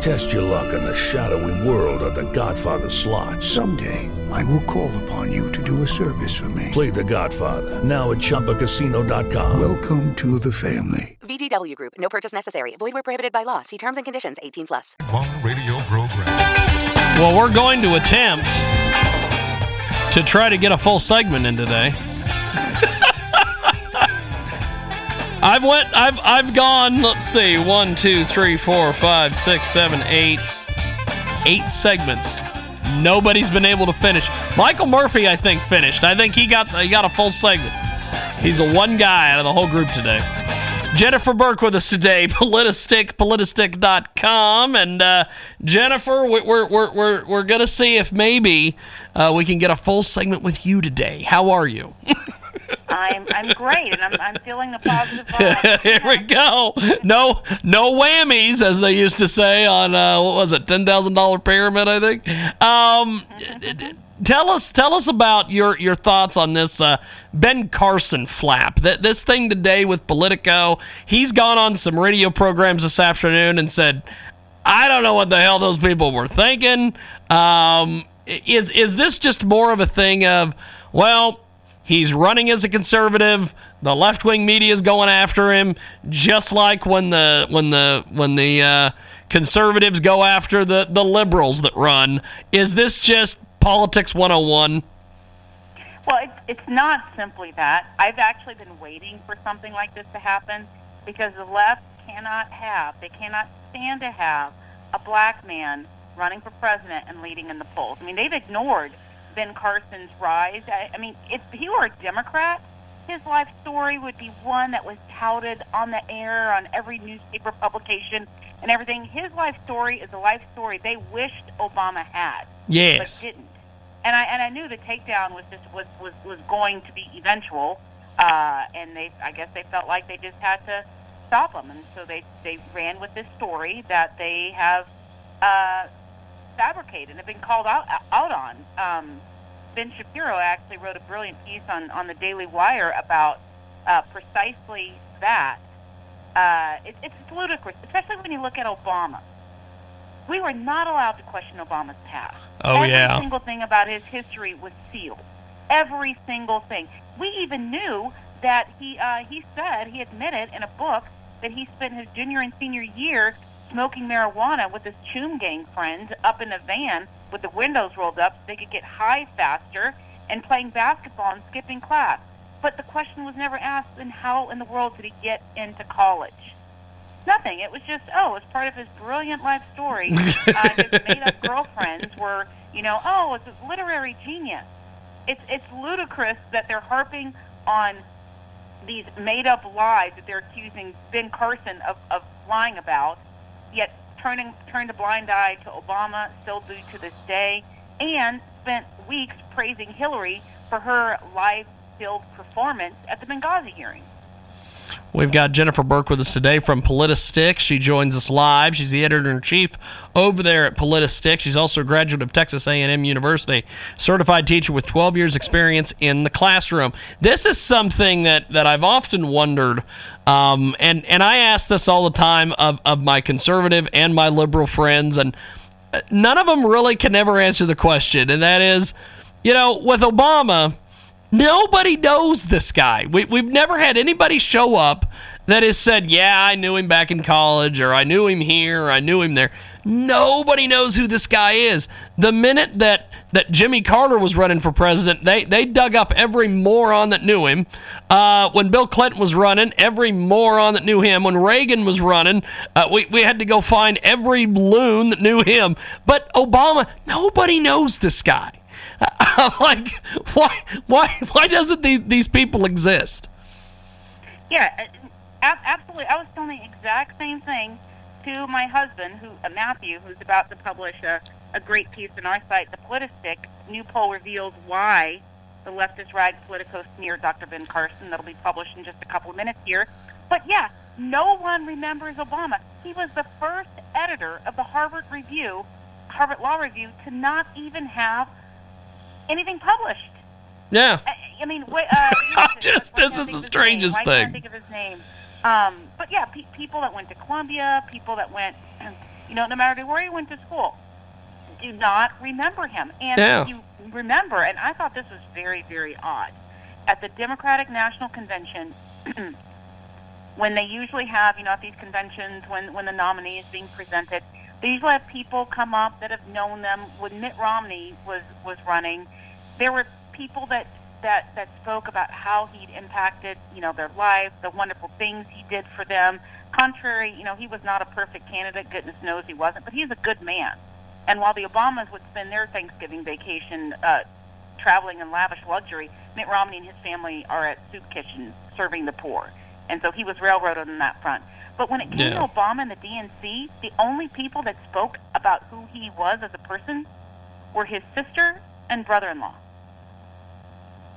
Test your luck in the shadowy world of The Godfather slot. Someday, I will call upon you to do a service for me. Play The Godfather now at ChumbaCasino.com. Welcome to the family. VGW Group. No purchase necessary. Void where prohibited by law. See terms and conditions. 18 plus. One radio program. Well, we're going to attempt to try to get a full segment in today. I've went. I've I've gone. Let's see. One, two, three, four, five, six, seven, eight. Eight segments. Nobody's been able to finish. Michael Murphy, I think, finished. I think he got he got a full segment. He's the one guy out of the whole group today. Jennifer Burk with us today, Politistic, politistic.com. And uh, Jennifer, we- we're, we're, we're, we're going to see if maybe uh, we can get a full segment with you today. How are you? I'm I'm great, and I'm I'm feeling the positive vibes. Here we go. No, no whammies, as they used to say on uh, what was it, ten thousand dollar pyramid, I think. Um, tell us, tell us about your your thoughts on this uh, Ben Carson flap. That this thing today with Politico. He's gone on some radio programs this afternoon and said, "I don't know what the hell those people were thinking." Um, is is this just more of a thing of, well? He's running as a conservative. The left wing media is going after him, just like when the when the when the uh, conservatives go after the the liberals that run. Is this just politics 101? Well, it's it's not simply that. I've actually been waiting for something like this to happen because the left cannot have, they cannot stand to have a black man running for president and leading in the polls. I mean, they've ignored Ben Carson's rise. I, I mean, if he were a Democrat, his life story would be one that was touted on the air, on every newspaper publication, and everything. His life story is a life story they wished Obama had, Yes. but didn't. And I and I knew the takedown was just was was, was going to be eventual, uh, and they I guess they felt like they just had to stop him, and so they they ran with this story that they have uh, fabricated and have been called out out on. Um, ben Shapiro actually wrote a brilliant piece on on the Daily Wire about uh, precisely that. Uh, it, it's ludicrous, especially when you look at Obama. We were not allowed to question Obama's past. Oh, Every yeah. single thing about his history was sealed. Every single thing. We even knew that he uh, he said he admitted in a book that he spent his junior and senior year smoking marijuana with his Choom Gang friends up in a van with the windows rolled up so they could get high faster and playing basketball and skipping class. But the question was never asked, then how in the world did he get into college? Nothing. It was just, oh, as part of his brilliant life story, uh, his made-up girlfriends were, you know, oh, it's a literary genius. It's it's ludicrous that they're harping on these made-up lies that they're accusing Ben Carson of, of lying about, yet turning turned a blind eye to Obama, still do to this day, and spent weeks praising Hillary for her live-filled performance at the Benghazi hearing. We've got Jennifer Burk with us today from Politistic. She joins us live. She's the editor in chief over there at Politistic. She's also a graduate of Texas A&M University, certified teacher with 12 years experience in the classroom. This is something that that I've often wondered, um, and and I ask this all the time of of my conservative and my liberal friends, and uh, none of them really can ever answer the question, and that is, you know, with Obama. Nobody knows this guy. We, we've never had anybody show up that has said, Yeah, I knew him back in college, or I knew him here, or I knew him there. Nobody knows who this guy is. The minute that, that Jimmy Carter was running for president, they, they dug up every moron that knew him. Uh, when Bill Clinton was running, every moron that knew him. When Reagan was running, uh, we, we had to go find every loon that knew him. But Obama, nobody knows this guy. Like, why, why, why doesn't these, these people exist? Yeah, uh, absolutely. I was telling the exact same thing to my husband, who uh, Matthew, who's about to publish a, a great piece in our site, The Politistic. New poll reveals why the leftist rag Politico smeared Dr. Ben Carson. That'll be published in just a couple of minutes here. But yeah, No one remembers Obama. He was the first editor of the Harvard Review, Harvard Law Review, to not even have anything published. Yeah. I, I mean, wait, uh, Just- this is the strangest name. I thing. can't think of his name. Um, but yeah, pe- people that went to Columbia, people that went, you know, no matter where he went to school, do not remember him. And Yeah. you remember, and I thought this was very, very odd. At the Democratic National Convention, when they usually have, you know, at these conventions, when when the nominee is being presented, they usually have people come up that have known them. When Mitt Romney was was running, there were people that that that spoke about how he'd impacted, you know, their life, the wonderful things he did for them. Contrary, you know, he was not a perfect candidate. Goodness knows he wasn't, but he's a good man. And while the Obamas would spend their Thanksgiving vacation uh, traveling in lavish luxury, Mitt Romney and his family are at soup kitchens serving the poor. And so he was railroaded on that front. But when it came Yeah. to Obama and the DNC, the only people that spoke about who he was as a person were his sister and brother-in-law.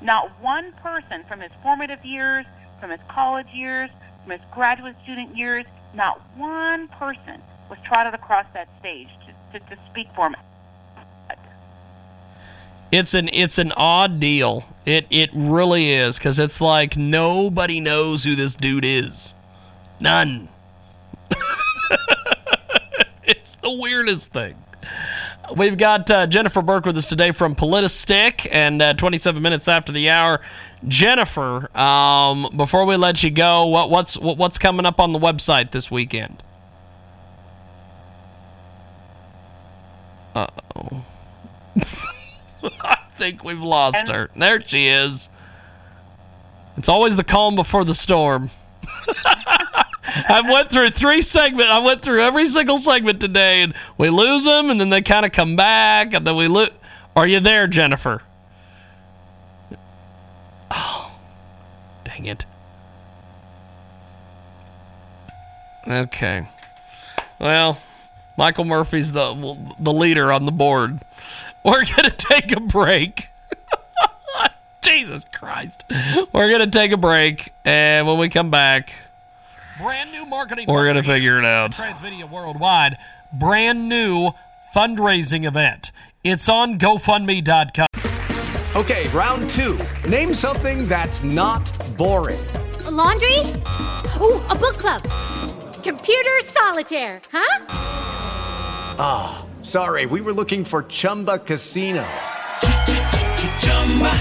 Not one person from his formative years, from his college years, from his graduate student years, not one person was trotted across that stage to, to, to speak for him. It's an it's an odd deal. It it really is because it's like nobody knows who this dude is. None. it's the weirdest thing. We've got uh, Jennifer Burk with us today from Politistic, and uh, 27 minutes after the hour, Jennifer. Um, before we let you go, what what's what, what's coming up on the website this weekend? Uh oh. I think we've lost her. There she is. It's always the calm before the storm. I went through three segments. I went through every single segment today, and we lose them, and then they kind of come back, and then we lose. Are you there, Jennifer? Oh, dang it. Okay. Well, Michael Murphy's the the leader on the board. We're gonna take a break. Jesus Christ. We're gonna take a break, and when we come back, brand new marketing. We're gonna figure it out. Transmedia Worldwide, brand new fundraising event. It's on GoFundMe.com. Okay, round two. Name something that's not boring. A laundry? Ooh, a book club. Computer solitaire, huh? Ah, sorry, we were looking for Chumba Casino.